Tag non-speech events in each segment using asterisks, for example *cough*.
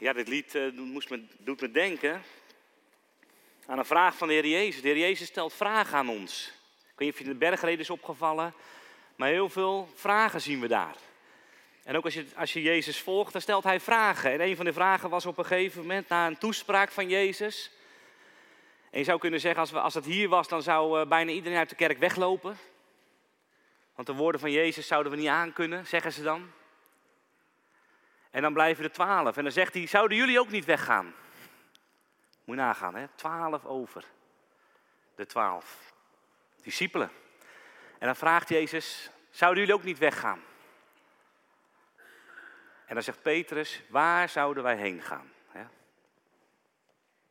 Ja, dit lied uh, moest me, doet me denken aan een vraag van de Heer Jezus. De Heer Jezus stelt vragen aan ons. Ik weet niet of je de bergreden is opgevallen, maar heel veel vragen zien we daar. En ook als je, als je Jezus volgt, dan stelt hij vragen. En een van de vragen was op een gegeven moment, na een toespraak van Jezus. En je zou kunnen zeggen, als, we, als het hier was, dan zou uh, bijna iedereen uit de kerk weglopen. Want de woorden van Jezus zouden we niet aankunnen, zeggen ze dan. En dan blijven er twaalf. En dan zegt hij, zouden jullie ook niet weggaan? Moet je nagaan, hè? Twaalf over. De twaalf. Discipelen. En dan vraagt Jezus, zouden jullie ook niet weggaan? En dan zegt Petrus, waar zouden wij heen gaan?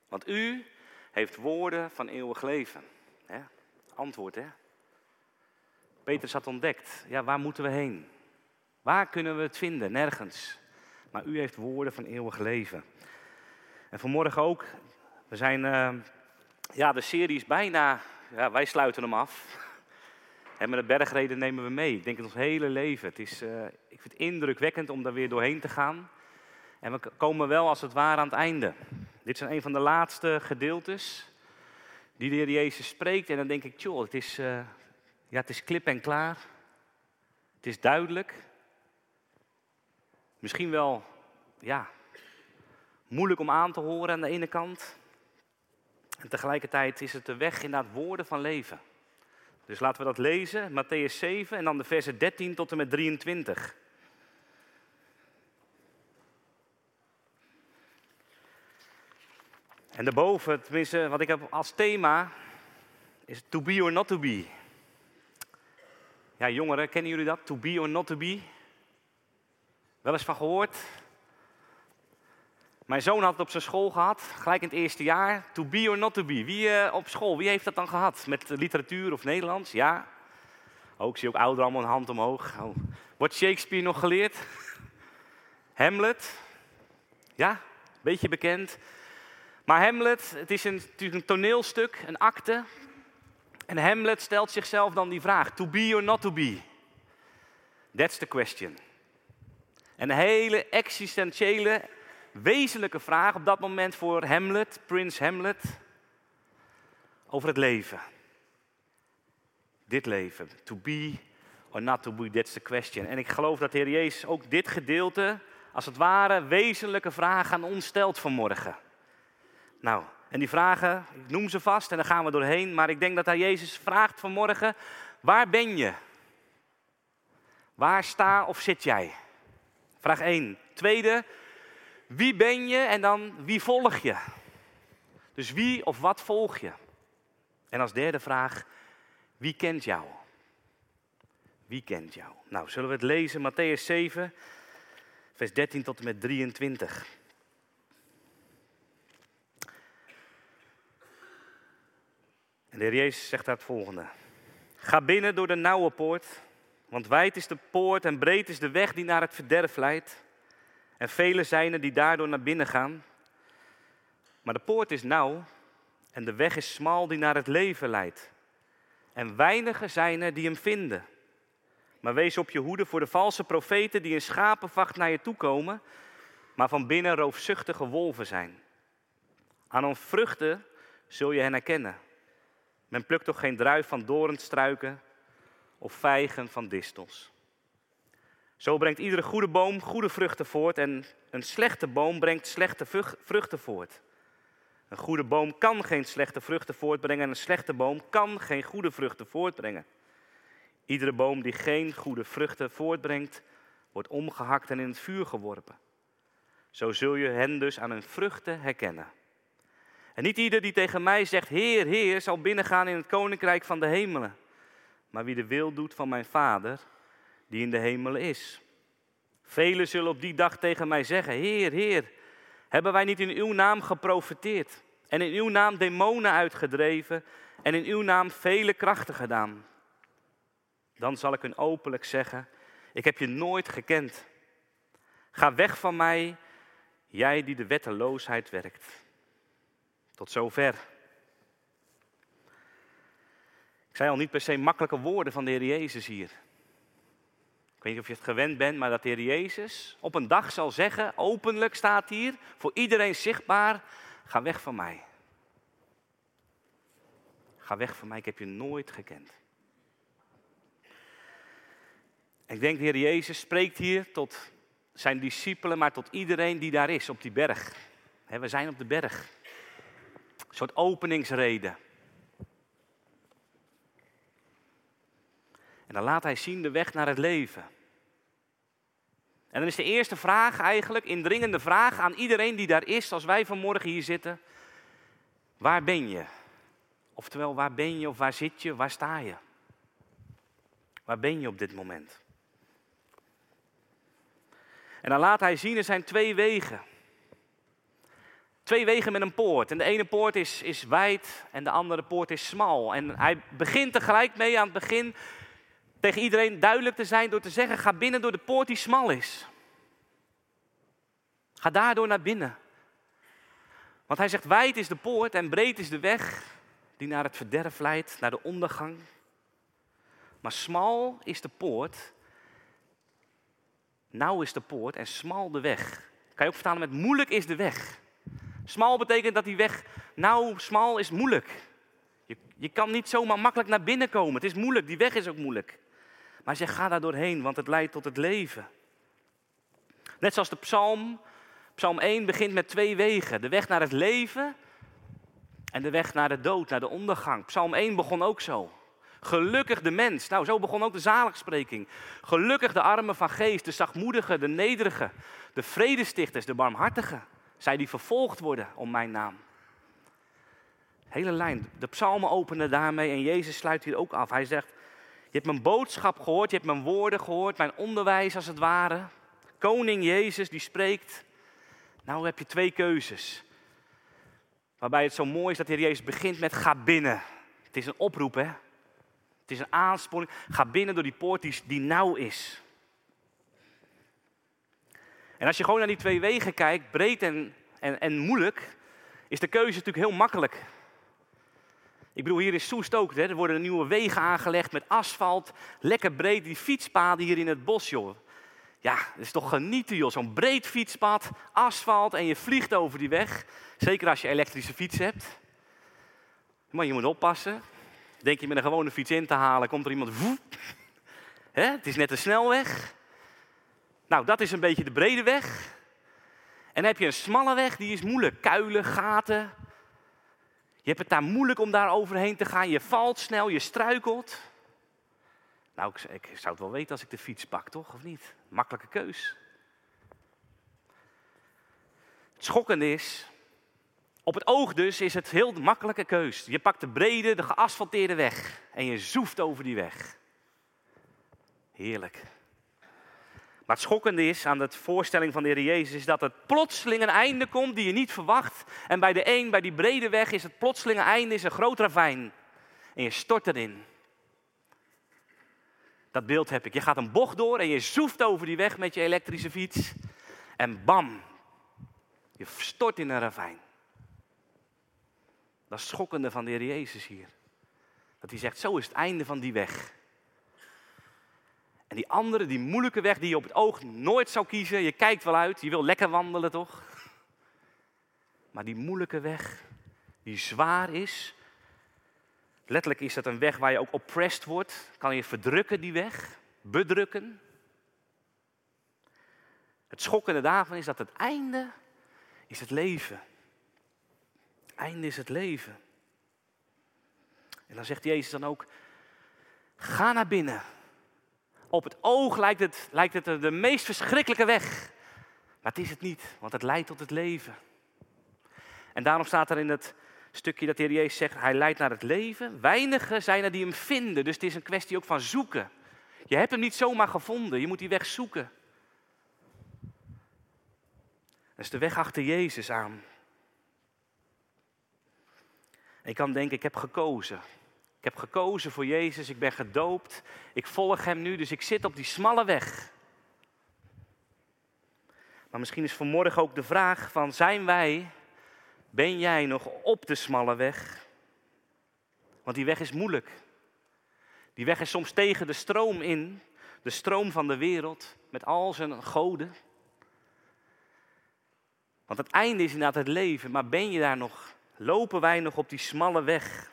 Want u heeft woorden van eeuwig leven. Antwoord, hè? Petrus had ontdekt, ja, waar moeten we heen? Waar kunnen we het vinden? Nergens maar u heeft woorden van eeuwig leven. En vanmorgen ook, we zijn, uh, ja, de serie is bijna, ja, wij sluiten hem af. En met de bergreden nemen we mee. Ik denk in ons hele leven. Het is, uh, ik vind het indrukwekkend om daar weer doorheen te gaan. En we komen wel als het ware aan het einde. Dit is een van de laatste gedeeltes die de Heer Jezus spreekt. En dan denk ik, joh, het is, uh, ja, het is klip en klaar. Het is duidelijk. Misschien wel, ja, moeilijk om aan te horen aan de ene kant. En tegelijkertijd is het de weg in dat woorden van leven. Dus laten we dat lezen, Matthäus 7 en dan de versen 13 tot en met 23. En daarboven, tenminste wat ik heb als thema, is to be or not to be. Ja, jongeren, kennen jullie dat? To be or not to be? Wel eens van gehoord? Mijn zoon had het op zijn school gehad, gelijk in het eerste jaar. To be or not to be. Wie uh, op school, wie heeft dat dan gehad? Met literatuur of Nederlands? Ja. Ik zie ook ouderen allemaal een hand omhoog. Oh. Wordt Shakespeare nog geleerd? Hamlet? Ja, beetje bekend. Maar Hamlet, het is natuurlijk een toneelstuk, een akte. En Hamlet stelt zichzelf dan die vraag: to be or not to be? That's the question. Een hele existentiële, wezenlijke vraag op dat moment voor Hamlet, Prins Hamlet, over het leven. Dit leven, to be or not to be, that's the question. En ik geloof dat de Heer Jezus ook dit gedeelte, als het ware, wezenlijke vragen aan ons stelt vanmorgen. Nou, en die vragen, ik noem ze vast en dan gaan we doorheen, maar ik denk dat hij Jezus vraagt vanmorgen, waar ben je? Waar sta of zit jij? Vraag 1. Tweede, wie ben je en dan wie volg je? Dus wie of wat volg je? En als derde vraag, wie kent jou? Wie kent jou? Nou, zullen we het lezen, Matthäus 7, vers 13 tot en met 23. En de heer Jezus zegt daar het volgende. Ga binnen door de nauwe poort, want wijd is de poort en breed is de weg die naar het verderf leidt. En vele zijn er die daardoor naar binnen gaan. Maar de poort is nauw en de weg is smal die naar het leven leidt. En weinigen zijn er die hem vinden. Maar wees op je hoede voor de valse profeten die in schapenvacht naar je toe komen, maar van binnen roofzuchtige wolven zijn. Aan hun vruchten zul je hen herkennen. Men plukt toch geen druif van doornstruiken of vijgen van distels. Zo brengt iedere goede boom goede vruchten voort en een slechte boom brengt slechte vruchten voort. Een goede boom kan geen slechte vruchten voortbrengen en een slechte boom kan geen goede vruchten voortbrengen. Iedere boom die geen goede vruchten voortbrengt, wordt omgehakt en in het vuur geworpen. Zo zul je hen dus aan hun vruchten herkennen. En niet ieder die tegen mij zegt, Heer, Heer, zal binnengaan in het koninkrijk van de hemelen maar wie de wil doet van mijn Vader, die in de hemel is. Velen zullen op die dag tegen mij zeggen: Heer, Heer, hebben wij niet in uw naam geprofeteerd en in uw naam demonen uitgedreven en in uw naam vele krachten gedaan? Dan zal ik hun openlijk zeggen: Ik heb je nooit gekend. Ga weg van mij, jij die de wetteloosheid werkt. Tot zover. Ik zei al niet per se makkelijke woorden van de Heer Jezus hier. Ik weet niet of je het gewend bent, maar dat de Heer Jezus op een dag zal zeggen, openlijk staat hier, voor iedereen zichtbaar, ga weg van mij. Ga weg van mij, ik heb je nooit gekend. Ik denk, de Heer Jezus spreekt hier tot zijn discipelen, maar tot iedereen die daar is op die berg. we zijn op de berg. Een soort openingsreden. En dan laat hij zien de weg naar het leven. En dan is de eerste vraag eigenlijk, indringende vraag aan iedereen die daar is, als wij vanmorgen hier zitten. Waar ben je? Oftewel, waar ben je of waar zit je, waar sta je? Waar ben je op dit moment? En dan laat hij zien, er zijn twee wegen. Twee wegen met een poort. En de ene poort is, is wijd en de andere poort is smal. En hij begint tegelijk mee aan het begin tegen iedereen duidelijk te zijn door te zeggen: ga binnen door de poort die smal is. Ga daardoor naar binnen. Want hij zegt: wijd is de poort en breed is de weg die naar het verderf leidt, naar de ondergang. Maar smal is de poort, nauw is de poort en smal de weg. Kan je ook vertalen met moeilijk is de weg. Smal betekent dat die weg, nou, smal is moeilijk. Je, je kan niet zomaar makkelijk naar binnen komen. Het is moeilijk, die weg is ook moeilijk. Maar zeg, ga daar doorheen, want het leidt tot het leven. Net zoals de psalm, psalm 1 begint met twee wegen. De weg naar het leven en de weg naar de dood, naar de ondergang. Psalm 1 begon ook zo. Gelukkig de mens. Nou, zo begon ook de zaligspreking. Gelukkig de armen van geest, de zachtmoedigen, de nederigen, de vredestichters, de barmhartigen. Zij die vervolgd worden om mijn naam. Hele lijn. De psalmen openen daarmee en Jezus sluit hier ook af. Hij zegt, hebt mijn boodschap gehoord, je hebt mijn woorden gehoord, mijn onderwijs als het ware. Koning Jezus die spreekt. Nou heb je twee keuzes. Waarbij het zo mooi is dat de Heer Jezus begint met ga binnen. Het is een oproep hè. Het is een aansporing. Ga binnen door die poort die, die nauw is. En als je gewoon naar die twee wegen kijkt, breed en, en, en moeilijk, is de keuze natuurlijk heel makkelijk. Ik bedoel, hier is Soest ook. Hè? Er worden nieuwe wegen aangelegd met asfalt. Lekker breed, die fietspaden hier in het bos, joh. Ja, het is toch genieten, joh. Zo'n breed fietspad, asfalt en je vliegt over die weg. Zeker als je elektrische fiets hebt. Maar je moet oppassen. Denk je met een gewone fiets in te halen, komt er iemand... Het is net een snelweg. Nou, dat is een beetje de brede weg. En dan heb je een smalle weg, die is moeilijk. Kuilen, gaten, je hebt het daar moeilijk om daar overheen te gaan. Je valt snel, je struikelt. Nou, ik, ik zou het wel weten als ik de fiets pak, toch? Of niet? Makkelijke keus. Het schokkende is, op het oog dus is het heel makkelijke keus. Je pakt de brede, de geasfalteerde weg en je zoeft over die weg. Heerlijk. Het schokkende is aan de voorstelling van de Heer Jezus is dat het plotseling een einde komt die je niet verwacht. En bij de een, bij die brede weg, is het plotseling een einde, is een groot ravijn. En je stort erin. Dat beeld heb ik. Je gaat een bocht door en je zoeft over die weg met je elektrische fiets. En bam, je stort in een ravijn. Dat is schokkende van de Heer Jezus hier. Dat hij zegt, zo is het einde van die weg. En die andere, die moeilijke weg die je op het oog nooit zou kiezen. Je kijkt wel uit, je wil lekker wandelen toch? Maar die moeilijke weg, die zwaar is. Letterlijk is dat een weg waar je ook oppressed wordt. Kan je verdrukken die weg, bedrukken. Het schokkende daarvan is dat het einde is het leven. Het einde is het leven. En dan zegt Jezus dan ook, ga naar binnen. Op het oog lijkt het, lijkt het de meest verschrikkelijke weg. Maar het is het niet, want het leidt tot het leven. En daarom staat er in het stukje dat de Heer Jezus zegt, hij leidt naar het leven. Weinigen zijn er die hem vinden, dus het is een kwestie ook van zoeken. Je hebt hem niet zomaar gevonden, je moet die weg zoeken. Dat is de weg achter Jezus aan. Je kan denken, ik heb gekozen. Ik heb gekozen voor Jezus, ik ben gedoopt, ik volg Hem nu, dus ik zit op die smalle weg. Maar misschien is vanmorgen ook de vraag van, zijn wij, ben jij nog op de smalle weg? Want die weg is moeilijk. Die weg is soms tegen de stroom in, de stroom van de wereld met al zijn goden. Want het einde is inderdaad het leven, maar ben je daar nog? Lopen wij nog op die smalle weg?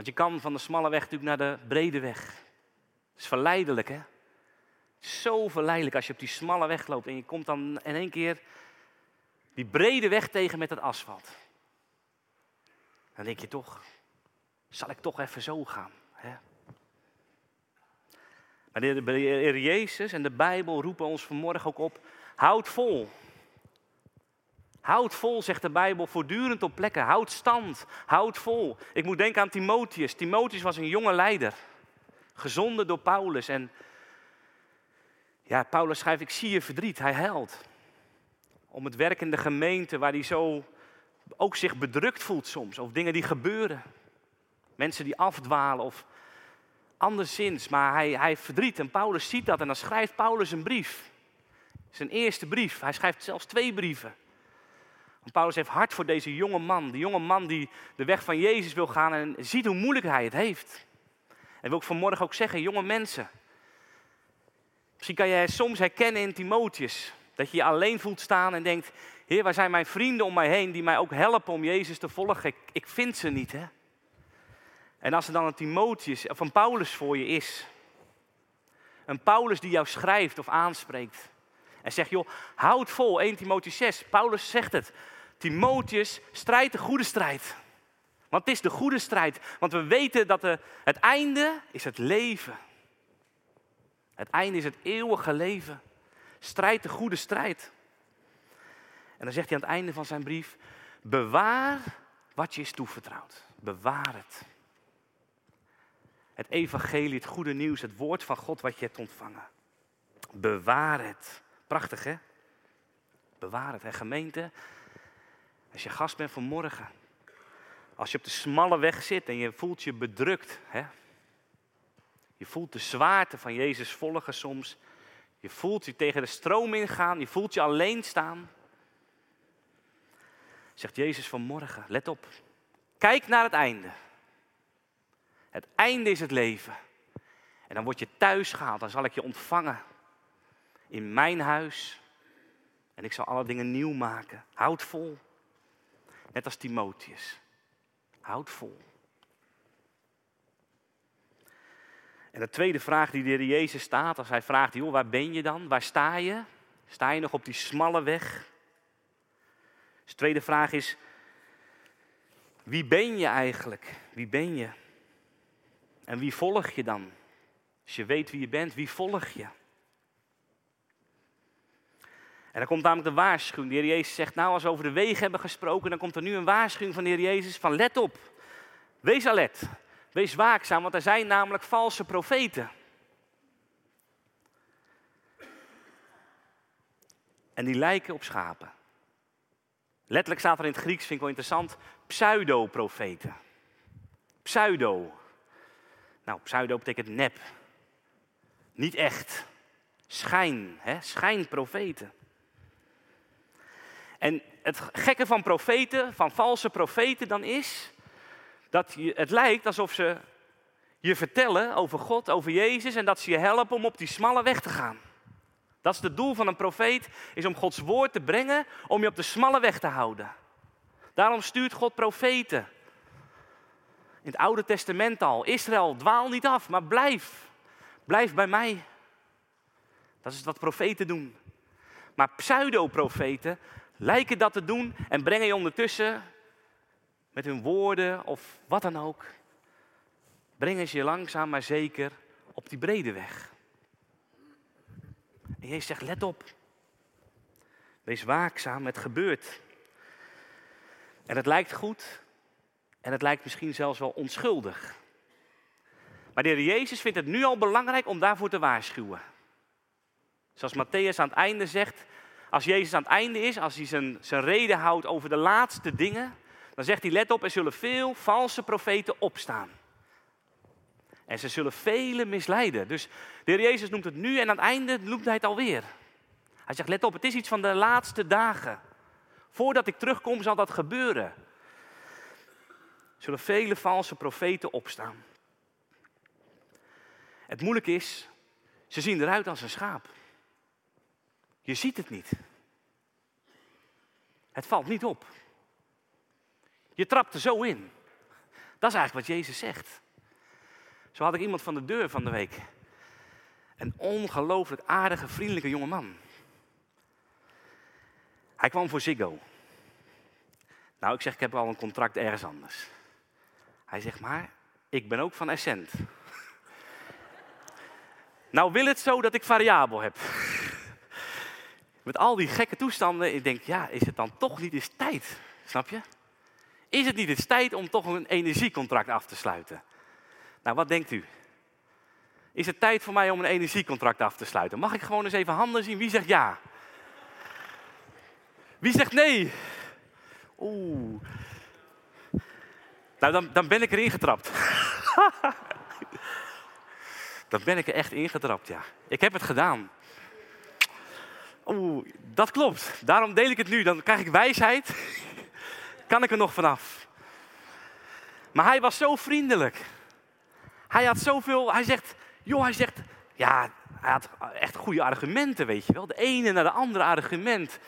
Want je kan van de smalle weg natuurlijk naar de brede weg. Het is verleidelijk, hè? Zo verleidelijk als je op die smalle weg loopt en je komt dan in één keer die brede weg tegen met het asfalt. Dan denk je toch, zal ik toch even zo gaan? Hè? Maar de Heer Jezus en de Bijbel roepen ons vanmorgen ook op, houd vol. Houd vol, zegt de Bijbel, voortdurend op plekken. Houd stand, houd vol. Ik moet denken aan Timotheus. Timotheus was een jonge leider, gezonden door Paulus. En ja, Paulus schrijft, ik zie je verdriet. Hij huilt. Om het werk in de gemeente, waar hij zo ook zich bedrukt voelt soms. Of dingen die gebeuren. Mensen die afdwalen of anderszins. Maar hij, hij verdriet en Paulus ziet dat en dan schrijft Paulus een brief. Zijn eerste brief. Hij schrijft zelfs twee brieven. Paulus heeft hart voor deze jonge man. Die jonge man die de weg van Jezus wil gaan en ziet hoe moeilijk hij het heeft. En wil ik vanmorgen ook zeggen, jonge mensen. Misschien kan jij soms herkennen in Timotheus. Dat je je alleen voelt staan en denkt, Heer, waar zijn mijn vrienden om mij heen die mij ook helpen om Jezus te volgen? Ik, ik vind ze niet, hè. En als er dan een Timotheus of een Paulus voor je is. Een Paulus die jou schrijft of aanspreekt. En zegt, joh, houd vol, 1 Timotheus 6. Paulus zegt het. Timotheus, strijd de goede strijd. Want het is de goede strijd. Want we weten dat de, het einde is het leven. Het einde is het eeuwige leven. Strijd de goede strijd. En dan zegt hij aan het einde van zijn brief: Bewaar wat je is toevertrouwd. Bewaar het. Het evangelie, het goede nieuws, het woord van God wat je hebt ontvangen. Bewaar het. Prachtig hè? Bewaar het. En gemeente, als je gast bent vanmorgen, als je op de smalle weg zit en je voelt je bedrukt, hè? je voelt de zwaarte van Jezus volgen soms, je voelt je tegen de stroom ingaan, je voelt je alleen staan, zegt Jezus vanmorgen, let op, kijk naar het einde. Het einde is het leven. En dan word je thuis gehaald, dan zal ik je ontvangen in mijn huis. En ik zal alle dingen nieuw maken. Houd vol. Net als Timotheus. Houd vol. En de tweede vraag die de Heer Jezus staat, als hij vraagt, joh, waar ben je dan? Waar sta je? Sta je nog op die smalle weg? Dus de tweede vraag is, wie ben je eigenlijk? Wie ben je? En wie volg je dan? Als je weet wie je bent, wie volg je? En dan komt namelijk de waarschuwing. De Heer Jezus zegt, nou als we over de wegen hebben gesproken, dan komt er nu een waarschuwing van de Heer Jezus van let op. Wees alert. Wees waakzaam, want er zijn namelijk valse profeten. En die lijken op schapen. Letterlijk staat er in het Grieks, vind ik wel interessant, pseudo-profeten. Pseudo. Nou, pseudo betekent nep. Niet echt. Schijn, hè? schijnprofeten. En het gekke van profeten, van valse profeten dan is, dat het lijkt alsof ze je vertellen over God, over Jezus en dat ze je helpen om op die smalle weg te gaan. Dat is het doel van een profeet, is om Gods woord te brengen, om je op de smalle weg te houden. Daarom stuurt God profeten. In het Oude Testament al, Israël, dwaal niet af, maar blijf. Blijf bij mij. Dat is wat profeten doen. Maar pseudo-profeten lijken dat te doen en brengen je ondertussen met hun woorden of wat dan ook, brengen ze je langzaam maar zeker op die brede weg. En Jezus zegt, let op. Wees waakzaam, het gebeurt. En het lijkt goed en het lijkt misschien zelfs wel onschuldig. Maar de Heer Jezus vindt het nu al belangrijk om daarvoor te waarschuwen. Zoals Matthäus aan het einde zegt, als Jezus aan het einde is, als hij zijn, zijn reden houdt over de laatste dingen, dan zegt hij, let op, er zullen veel valse profeten opstaan. En ze zullen velen misleiden. Dus de Heer Jezus noemt het nu en aan het einde noemt hij het alweer. Hij zegt, let op, het is iets van de laatste dagen. Voordat ik terugkom zal dat gebeuren. Zullen vele valse profeten opstaan. Het moeilijke is, ze zien eruit als een schaap. Je ziet het niet. Het valt niet op. Je trapt er zo in. Dat is eigenlijk wat Jezus zegt. Zo had ik iemand van de deur van de week. Een ongelooflijk aardige, vriendelijke jonge man. Hij kwam voor Ziggo. Nou, ik zeg, ik heb al een contract ergens anders. Hij zegt, maar ik ben ook van Essent. *laughs* nou wil het zo dat ik variabel heb. Met al die gekke toestanden, ik denk, ja, is het dan toch niet eens tijd? Snap je? Is het niet eens tijd om toch een energiecontract af te sluiten? Nou, wat denkt u? Is het tijd voor mij om een energiecontract af te sluiten? Mag ik gewoon eens even handen zien? Wie zegt ja? Wie zegt nee? Oeh. Nou, dan, dan ben ik erin getrapt. *laughs* dan ben ik er echt ingetrapt, ja. Ik heb het gedaan. Oeh, dat klopt. Daarom deel ik het nu. Dan krijg ik wijsheid. *laughs* kan ik er nog vanaf. Maar hij was zo vriendelijk. Hij had zoveel, hij zegt, joh, hij zegt, ja, hij had echt goede argumenten, weet je wel. De ene naar de andere argument.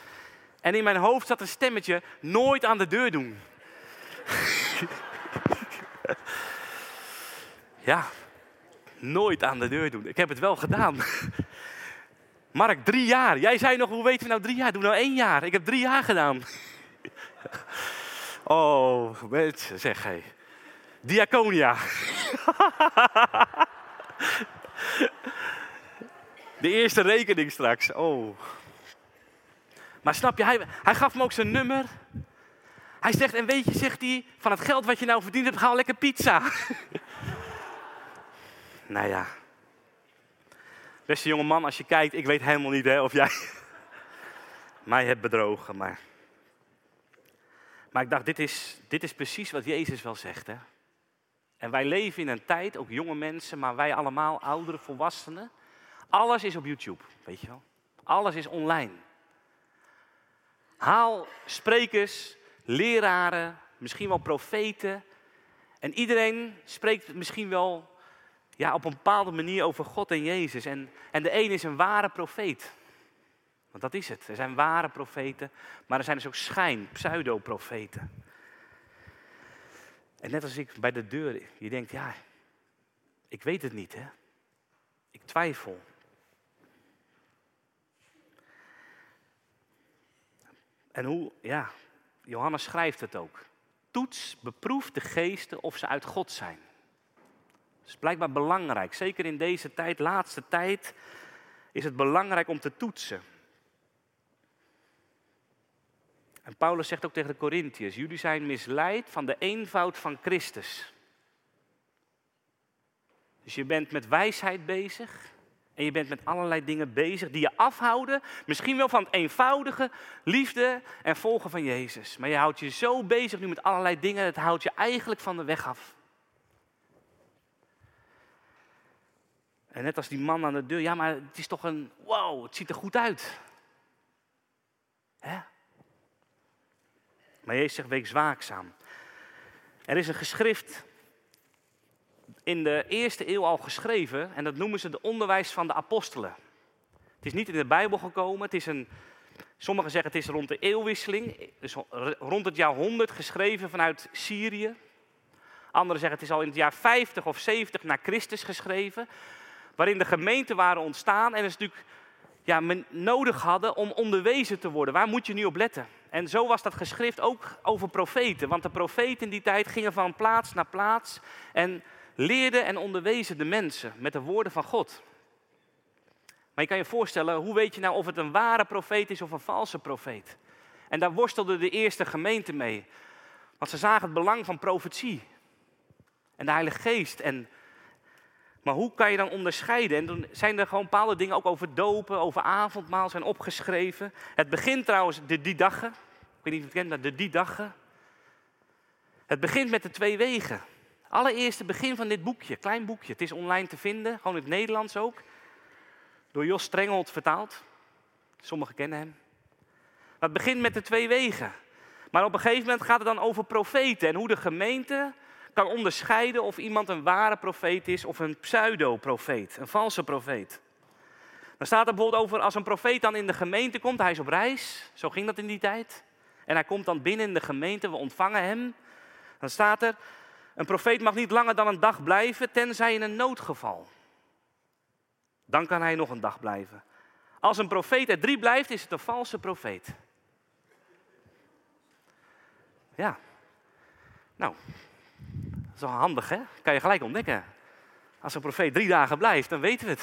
En in mijn hoofd zat een stemmetje, nooit aan de deur doen. *laughs* ja, nooit aan de deur doen. Ik heb het wel gedaan. *laughs* Mark, drie jaar. Jij zei nog, hoe weten we nou drie jaar? Doe nou één jaar. Ik heb drie jaar gedaan. *laughs* oh, mensen, zeg hé. Diaconia. *laughs* De eerste rekening straks. Oh. Maar snap je, hij, hij gaf me ook zijn nummer. Hij zegt, en weet je, zegt hij, van het geld wat je nou verdiend hebt, ga lekker pizza. *laughs* nou ja. Beste jonge man, als je kijkt, ik weet helemaal niet hè, of jij *laughs* mij hebt bedrogen. Maar, maar ik dacht, dit is, dit is precies wat Jezus wel zegt. Hè? En wij leven in een tijd, ook jonge mensen, maar wij allemaal, oudere, volwassenen. Alles is op YouTube, weet je wel. Alles is online. Haal sprekers, leraren, misschien wel profeten. En iedereen spreekt misschien wel ja, op een bepaalde manier over God en Jezus. En, en de een is een ware profeet. Want dat is het. Er zijn ware profeten, maar er zijn dus ook schijn, pseudo-profeten. En net als ik bij de deur, je denkt, ja, ik weet het niet, hè. Ik twijfel. En hoe, ja, Johannes schrijft het ook. Toets, beproef de geesten of ze uit God zijn. Dat is blijkbaar belangrijk. Zeker in deze tijd, laatste tijd, is het belangrijk om te toetsen. En Paulus zegt ook tegen de Corinthiërs: Jullie zijn misleid van de eenvoud van Christus. Dus je bent met wijsheid bezig. En je bent met allerlei dingen bezig die je afhouden. Misschien wel van het eenvoudige liefde en volgen van Jezus. Maar je houdt je zo bezig nu met allerlei dingen. Het houdt je eigenlijk van de weg af. En net als die man aan de deur. Ja, maar het is toch een. Wow, het ziet er goed uit. Hè? Maar Jezus zegt, wees waakzaam. Er is een geschrift in de eerste eeuw al geschreven en dat noemen ze de onderwijs van de apostelen. Het is niet in de Bijbel gekomen, het is een, sommigen zeggen het is rond de eeuwwisseling, dus rond het jaar 100 geschreven vanuit Syrië. Anderen zeggen het is al in het jaar 50 of 70 na Christus geschreven, waarin de gemeenten waren ontstaan en het is natuurlijk ja, men nodig hadden om onderwezen te worden. Waar moet je nu op letten? En zo was dat geschrift ook over profeten. Want de profeten in die tijd gingen van plaats naar plaats en leerden en onderwezen de mensen met de woorden van God. Maar je kan je voorstellen, hoe weet je nou of het een ware profeet is of een valse profeet? En daar worstelde de eerste gemeente mee. Want ze zagen het belang van profetie. En de Heilige Geest en maar hoe kan je dan onderscheiden? En dan zijn er gewoon bepaalde dingen ook over dopen, over avondmaal zijn opgeschreven. Het begint trouwens de die dagen. Ik weet niet of je het kent, de die dagen. Het begint met de twee wegen. Allereerst het begin van dit boekje, klein boekje. Het is online te vinden, gewoon in het Nederlands ook. Door Jos Strengelt vertaald. Sommigen kennen hem. Het begint met de twee wegen. Maar op een gegeven moment gaat het dan over profeten en hoe de gemeente kan onderscheiden of iemand een ware profeet is of een pseudo-profeet, een valse profeet. Dan staat er bijvoorbeeld over als een profeet dan in de gemeente komt, hij is op reis, zo ging dat in die tijd. En hij komt dan binnen in de gemeente, we ontvangen hem. Dan staat er, een profeet mag niet langer dan een dag blijven, tenzij in een noodgeval. Dan kan hij nog een dag blijven. Als een profeet er drie blijft, is het een valse profeet. Ja. Nou, dat is wel handig, hè? Kan je gelijk ontdekken. Als een profeet drie dagen blijft, dan weten we het.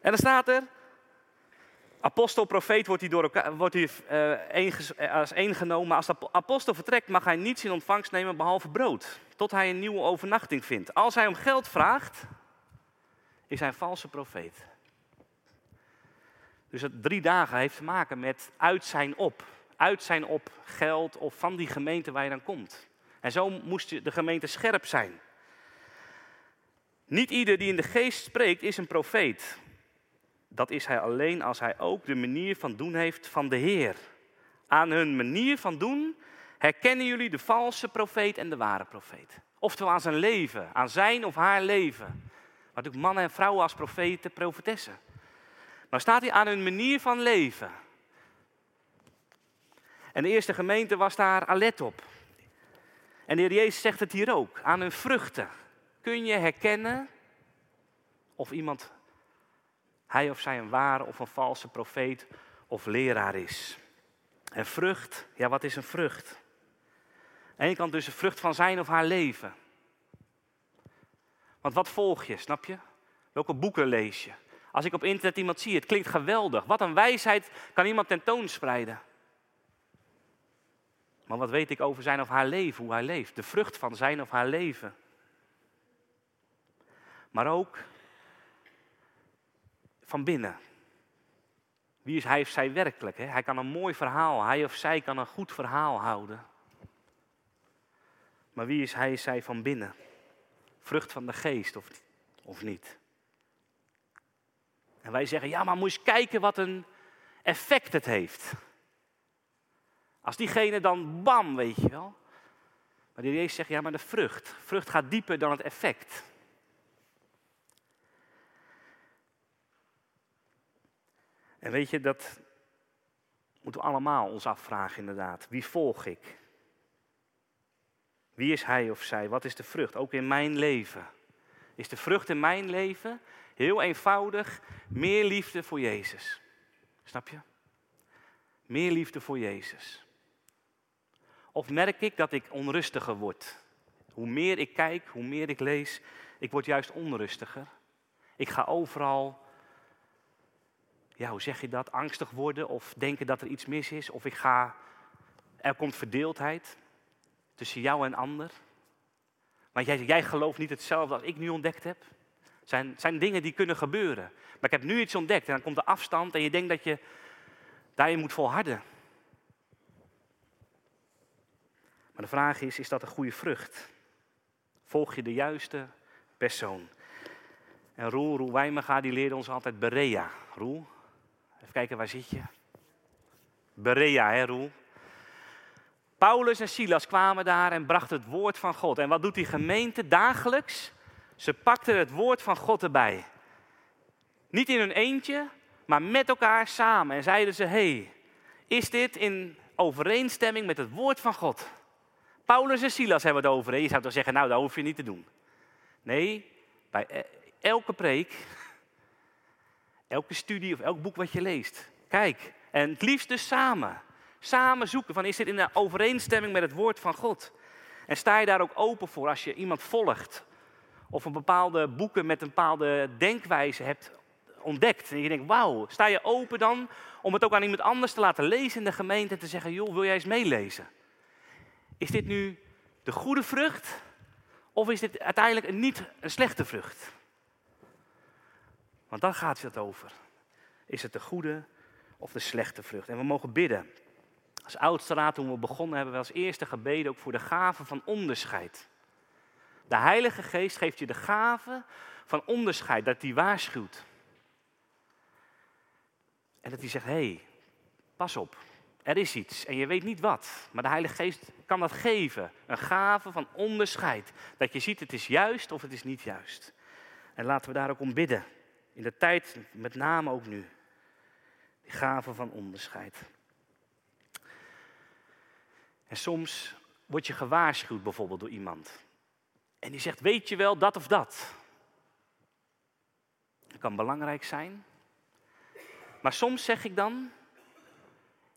En dan staat er, apostel, profeet wordt hij, door wordt hij uh, als één genomen. Maar als de apostel vertrekt, mag hij niets in ontvangst nemen behalve brood. Tot hij een nieuwe overnachting vindt. Als hij om geld vraagt, is hij een valse profeet. Dus het drie dagen heeft te maken met uit zijn op. Uit zijn op geld of van die gemeente waar je dan komt. En zo moest de gemeente scherp zijn. Niet ieder die in de geest spreekt is een profeet. Dat is hij alleen als hij ook de manier van doen heeft van de Heer. Aan hun manier van doen herkennen jullie de valse profeet en de ware profeet. Oftewel aan zijn leven, aan zijn of haar leven. Maar natuurlijk mannen en vrouwen als profeten, profetessen. Maar staat hij aan hun manier van leven. En de eerste gemeente was daar alert op. En de Heer Jezus zegt het hier ook, aan hun vruchten. Kun je herkennen of iemand, hij of zij een ware of een valse profeet of leraar is. En vrucht, ja wat is een vrucht? Aan de ene kant dus een vrucht van zijn of haar leven. Want wat volg je, snap je? Welke boeken lees je? Als ik op internet iemand zie, het klinkt geweldig. Wat een wijsheid kan iemand tentoonspreiden. Maar wat weet ik over zijn of haar leven, hoe hij leeft? De vrucht van zijn of haar leven. Maar ook van binnen. Wie is hij of zij werkelijk? Hè? Hij kan een mooi verhaal, hij of zij kan een goed verhaal houden. Maar wie is hij of zij van binnen? Vrucht van de geest of, of niet? En wij zeggen, ja, maar moet eens kijken wat een effect het heeft. Als diegene dan bam, weet je wel. Maar de Jezus zegt, ja, maar de vrucht. Vrucht gaat dieper dan het effect. En weet je, dat moeten we allemaal ons afvragen inderdaad. Wie volg ik? Wie is hij of zij? Wat is de vrucht? Ook in mijn leven. Is de vrucht in mijn leven heel eenvoudig meer liefde voor Jezus? Snap je? Meer liefde voor Jezus. Of merk ik dat ik onrustiger word? Hoe meer ik kijk, hoe meer ik lees, ik word juist onrustiger. Ik ga overal, ja, hoe zeg je dat, angstig worden of denken dat er iets mis is. Of ik ga, er komt verdeeldheid tussen jou en ander. Want jij, jij gelooft niet hetzelfde als ik nu ontdekt heb. Het zijn, zijn dingen die kunnen gebeuren. Maar ik heb nu iets ontdekt en dan komt de afstand en je denkt dat je daarin moet volharden. Maar de vraag is, is dat een goede vrucht? Volg je de juiste persoon? En Roel, Roel Wijmega, die leerde ons altijd Berea. Roel, even kijken, waar zit je? Berea, hè Roel? Paulus en Silas kwamen daar en brachten het woord van God. En wat doet die gemeente dagelijks? Ze pakten het woord van God erbij. Niet in hun eentje, maar met elkaar samen. En zeiden ze, hey, is dit in overeenstemming met het woord van God? Paulus en Silas hebben het over. Je zou toch zeggen, nou, dat hoef je niet te doen. Nee, bij e- elke preek, *laughs* elke studie of elk boek wat je leest. Kijk, en het liefst dus samen. Samen zoeken van is dit in overeenstemming met het woord van God? En sta je daar ook open voor als je iemand volgt? Of een bepaalde boeken met een bepaalde denkwijze hebt ontdekt. En je denkt, wauw, sta je open dan om het ook aan iemand anders te laten lezen in de gemeente en te zeggen, joh, wil jij eens meelezen? Is dit nu de goede vrucht? Of is dit uiteindelijk niet een slechte vrucht? Want dan gaat het over. Is het de goede of de slechte vrucht? En we mogen bidden. Als oudste raad, toen we begonnen, hebben we als eerste gebeden ook voor de gave van onderscheid. De Heilige Geest geeft je de gave van onderscheid, dat hij waarschuwt. En dat hij zegt, hé, hey, pas op. er is iets en je weet niet wat. Maar de Heilige Geest kan dat geven. Een gave van onderscheid. Dat je ziet het is juist of het is niet juist. En laten we daar ook om bidden. In de tijd, met name ook nu. Die gave van onderscheid. En soms word je gewaarschuwd bijvoorbeeld door iemand. En die zegt, weet je wel dat of dat? Dat kan belangrijk zijn. Maar soms zeg ik dan,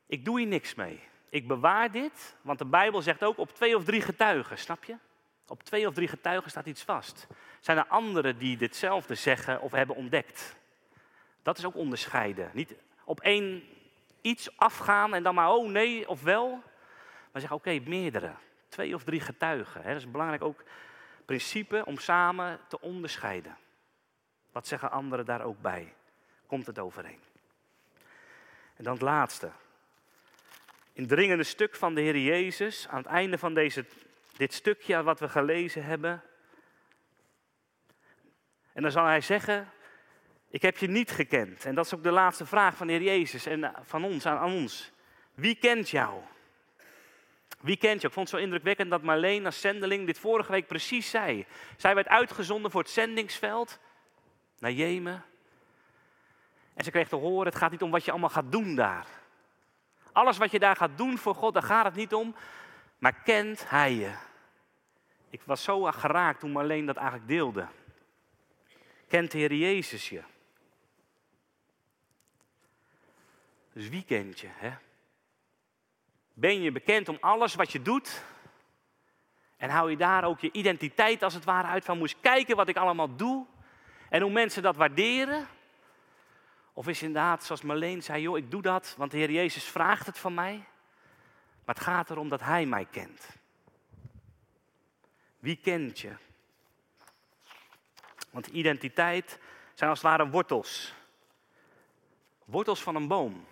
ik doe hier niks mee. Ik bewaar dit, want de Bijbel zegt ook op twee of drie getuigen, snap je? Op twee of drie getuigen staat iets vast. Zijn er anderen die ditzelfde zeggen of hebben ontdekt? Dat is ook onderscheiden. Niet op één iets afgaan en dan maar oh nee of wel. Maar zeggen oké, meerdere. Twee of drie getuigen. Dat is belangrijk ook principe om samen te onderscheiden. Wat zeggen anderen daar ook bij? Komt het overeen? En dan het laatste. Indringende stuk van de Heer Jezus, aan het einde van deze, dit stukje wat we gelezen hebben. En dan zal hij zeggen, ik heb je niet gekend. En dat is ook de laatste vraag van de Heer Jezus en van ons, aan, aan ons. Wie kent jou? Wie kent je? Ik vond het zo indrukwekkend dat Marleen als zendeling dit vorige week precies zei. Zij werd uitgezonden voor het zendingsveld naar Jemen. En ze kreeg te horen, het gaat niet om wat je allemaal gaat doen daar. Alles wat je daar gaat doen voor God, daar gaat het niet om. Maar kent Hij je? Ik was zo geraakt toen Marleen dat eigenlijk deelde. Kent de Heer Jezus je? Dus wie kent je? Hè? Ben je bekend om alles wat je doet? En hou je daar ook je identiteit als het ware uit van, moest kijken wat ik allemaal doe? En hoe mensen dat waarderen? Of is inderdaad, zoals Marleen zei, joh, ik doe dat, want de Heer Jezus vraagt het van mij. Maar het gaat erom dat Hij mij kent. Wie kent je? Want identiteit zijn als het ware wortels. Wortels van een boom.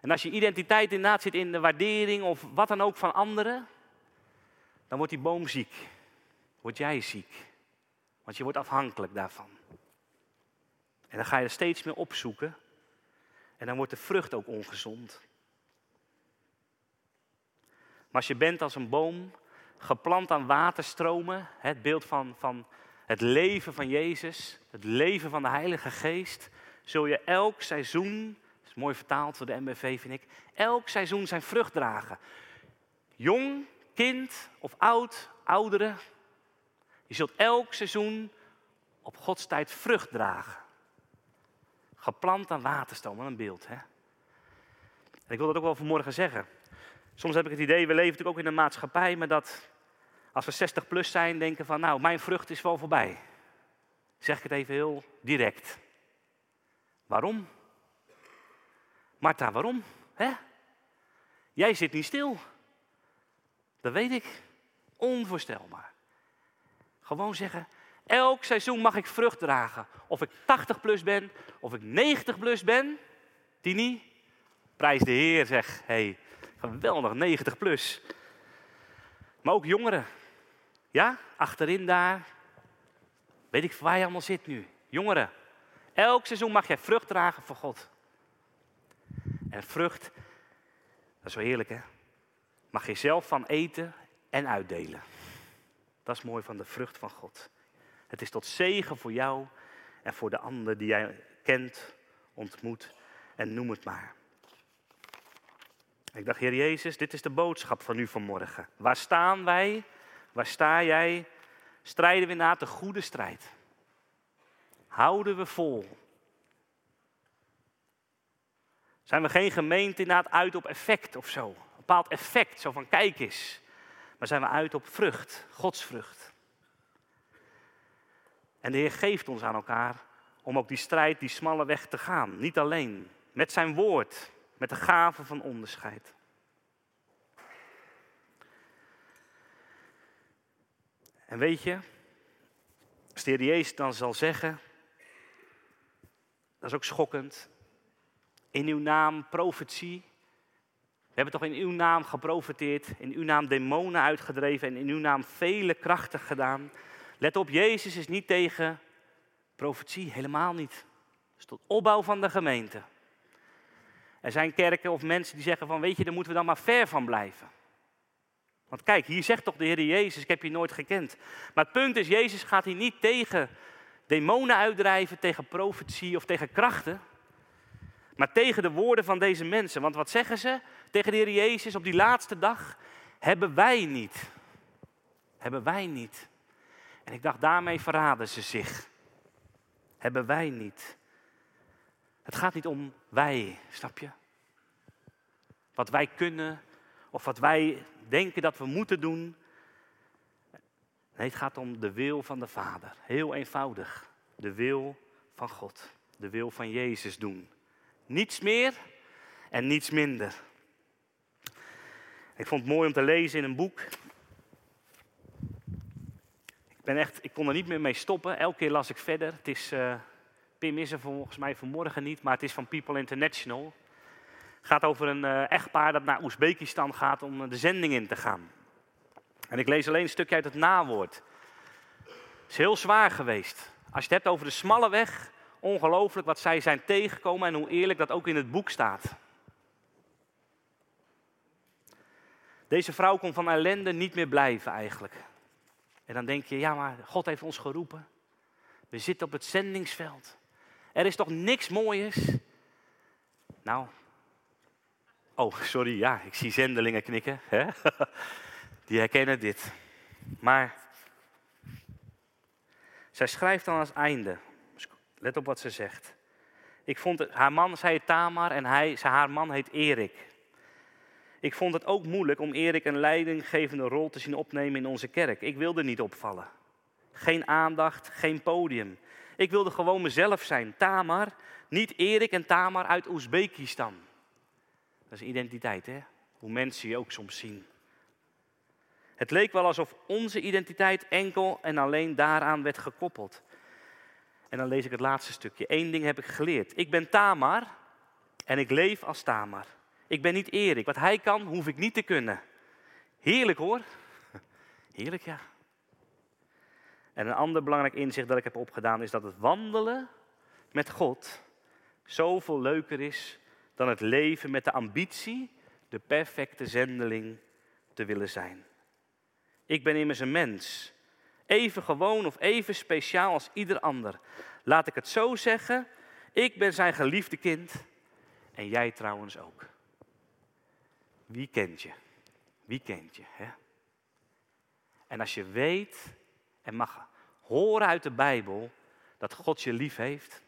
En als je identiteit inderdaad zit in de waardering of wat dan ook van anderen, dan wordt die boom ziek. Word jij ziek. Want je wordt afhankelijk daarvan. En dan ga je er steeds meer opzoeken. En dan wordt de vrucht ook ongezond. Maar als je bent als een boom, geplant aan waterstromen, het beeld van, van het leven van Jezus, het leven van de Heilige Geest, zul je elk seizoen mooi vertaald door de MBV, vind ik. Elk seizoen zijn vrucht dragen. Jong, kind of oud, ouderen. Je zult elk seizoen op Gods tijd vrucht dragen. Geplant aan waterstromen, een beeld. Hè? En ik wil dat ook wel vanmorgen zeggen. Soms heb ik het idee, we leven natuurlijk ook in een maatschappij, maar dat als we 60 plus zijn, denken van, nou, mijn vrucht is wel voorbij. Zeg ik het even heel direct. Waarom? Martha, waarom? Hè? Jij zit niet stil. Dat weet ik. Onvoorstelbaar. Gewoon zeggen, elk seizoen mag ik vrucht dragen. Of ik 80 plus ben, of ik 90 plus ben. Tini, prijs de Heer, zeg. hey, geweldig, 90 plus. Maar ook jongeren. Ja, achterin daar. Weet ik waar je allemaal zit nu. Jongeren, elk seizoen mag jij vrucht dragen voor God. En vrucht, dat is wel heerlijk hè, mag je zelf van eten en uitdelen. Dat is mooi van de vrucht van God. Het is tot zegen voor jou en voor de ander die jij kent, ontmoet en noem het maar. Ik dacht, Heer Jezus, dit is de boodschap van u vanmorgen. Waar staan wij? Waar sta jij? Strijden we na de goede strijd? Houden we vol? Zijn we geen gemeente inderdaad uit op effect of zo? Een bepaald effect, zo van kijk eens. Maar zijn we uit op vrucht, godsvrucht. En de Heer geeft ons aan elkaar om ook die strijd, die smalle weg te gaan. Niet alleen, met zijn woord, met de gave van onderscheid. En weet je, als de Heer dan zal zeggen, dat is ook schokkend, in uw naam profetie. We hebben toch in uw naam geprofeteerd, in uw naam demonen uitgedreven en in uw naam vele krachten gedaan. Let op, Jezus is niet tegen profetie, helemaal niet. Het is tot opbouw van de gemeente. Er zijn kerken of mensen die zeggen van, weet je, daar moeten we dan maar ver van blijven. Want kijk, hier zegt toch de Heer Jezus, ik heb je nooit gekend. Maar het punt is, Jezus gaat hier niet tegen demonen uitdrijven, tegen profetie of tegen krachten. Maar tegen de woorden van deze mensen. Want wat zeggen ze tegen de Heer Jezus op die laatste dag? Hebben wij niet. Hebben wij niet. En ik dacht, daarmee verraden ze zich. Hebben wij niet. Het gaat niet om wij, snap je? Wat wij kunnen of wat wij denken dat we moeten doen. Nee, het gaat om de wil van de Vader. Heel eenvoudig. De wil van God. De wil van Jezus doen. Niets meer en niets minder. Ik vond het mooi om te lezen in een boek. Ben echt, ik kon er niet meer mee stoppen. Elke keer las ik verder. Het is, uh, Pim is er volgens mij vanmorgen niet, maar het is van People International. Het gaat over een uh, echtpaar dat naar Oezbekistan gaat om eh, de zending in te gaan. En ik lees alleen een stukje uit het nawoord. Het is heel zwaar geweest. Als je het hebt over de smalle weg, ongelooflijk wat zij zijn tegengekomen en hoe eerlijk dat ook in het boek staat. Deze vrouw kon van ellende niet meer blijven eigenlijk. En dan denk je, ja maar God heeft ons geroepen. We zitten op het zendingsveld. Er is toch niks moois? Nou, oh sorry, ja, ik zie zendelingen knikken. Hè? *laughs* Die herkennen dit. Maar zij schrijft dan als einde. Let op wat ze zegt. Ik vond haar man zei Tamar en hij, haar man heet Erik. Ik vond het ook moeilijk om Erik een leidinggevende rol te zien opnemen in onze kerk. Ik wilde niet opvallen. Geen aandacht, geen podium. Ik wilde gewoon mezelf zijn. Tamar, niet Erik en Tamar uit Oezbekistan. Dat is identiteit, hè? Hoe mensen je ook soms zien. Het leek wel alsof onze identiteit enkel en alleen daaraan werd gekoppeld. En dan lees ik het laatste stukje. Eén ding heb ik geleerd. Ik ben Tamar en ik leef als Tamar. Ik ben niet Erik. Wat hij kan, hoef ik niet te kunnen. Heerlijk hoor. Heerlijk ja. En een ander belangrijk inzicht dat ik heb opgedaan is dat het wandelen met God zoveel leuker is dan het leven met de ambitie de perfecte zendeling te willen zijn. Ik ben immers een mens, even gewoon of even speciaal als ieder ander. Laat ik het zo zeggen, ik ben zijn geliefde kind en jij trouwens ook. Wie kent je? Wie kent je? Hè? En als je weet en mag horen uit de Bijbel dat God je lief heeft,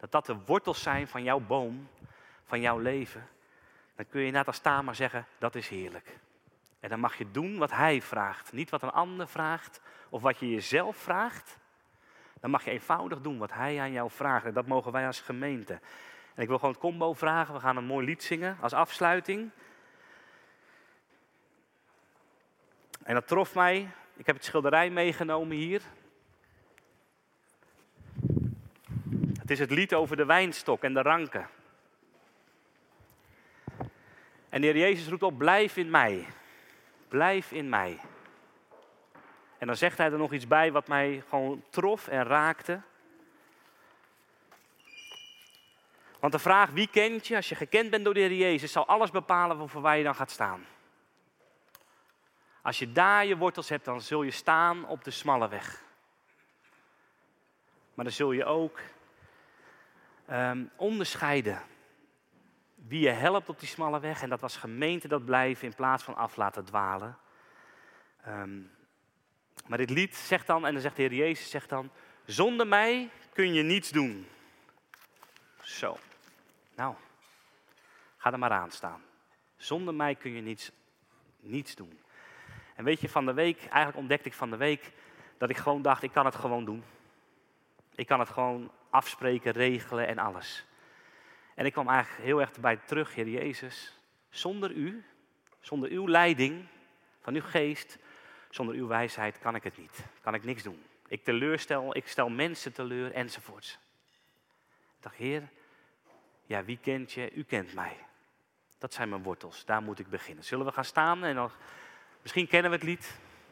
dat dat de wortels zijn van jouw boom, van jouw leven, dan kun je net als Tamar zeggen, dat is heerlijk. En dan mag je doen wat hij vraagt, niet wat een ander vraagt of wat je jezelf vraagt. Dan mag je eenvoudig doen wat hij aan jou vraagt. En dat mogen wij als gemeente. En ik wil gewoon het combo vragen. We gaan een mooi lied zingen als afsluiting. En dat trof mij. Ik heb het schilderij meegenomen hier. Het is het lied over de wijnstok en de ranken. En de Heer Jezus roept op, blijf in mij. Blijf in mij. En dan zegt hij er nog iets bij wat mij gewoon trof en raakte. Want de vraag wie kent je, als je gekend bent door de Heer Jezus, zal alles bepalen voor waar je dan gaat staan. Als je daar je wortels hebt, dan zul je staan op de smalle weg. Maar dan zul je ook um, onderscheiden wie je helpt op die smalle weg. En dat was gemeente dat blijven in plaats van af laten dwalen. Um, maar dit lied zegt dan, en dan zegt de Heer Jezus, zegt dan, zonder mij kun je niets doen. Zo. Nou, ga er maar aan staan. Zonder mij kun je niets, niets doen. En weet je, van de week, eigenlijk ontdekte ik van de week dat ik gewoon dacht, ik kan het gewoon doen. Ik kan het gewoon afspreken, regelen en alles. En ik kwam eigenlijk heel erg bij terug, Heer Jezus. Zonder u, zonder uw leiding van uw geest, zonder uw wijsheid kan ik het niet. Kan ik niks doen. Ik teleurstel, ik stel mensen teleur enzovoorts. Ik dacht, Heer, ja, wie kent je? U kent mij. Dat zijn mijn wortels, daar moet ik beginnen. Zullen we gaan staan en dan, misschien kennen we het lied.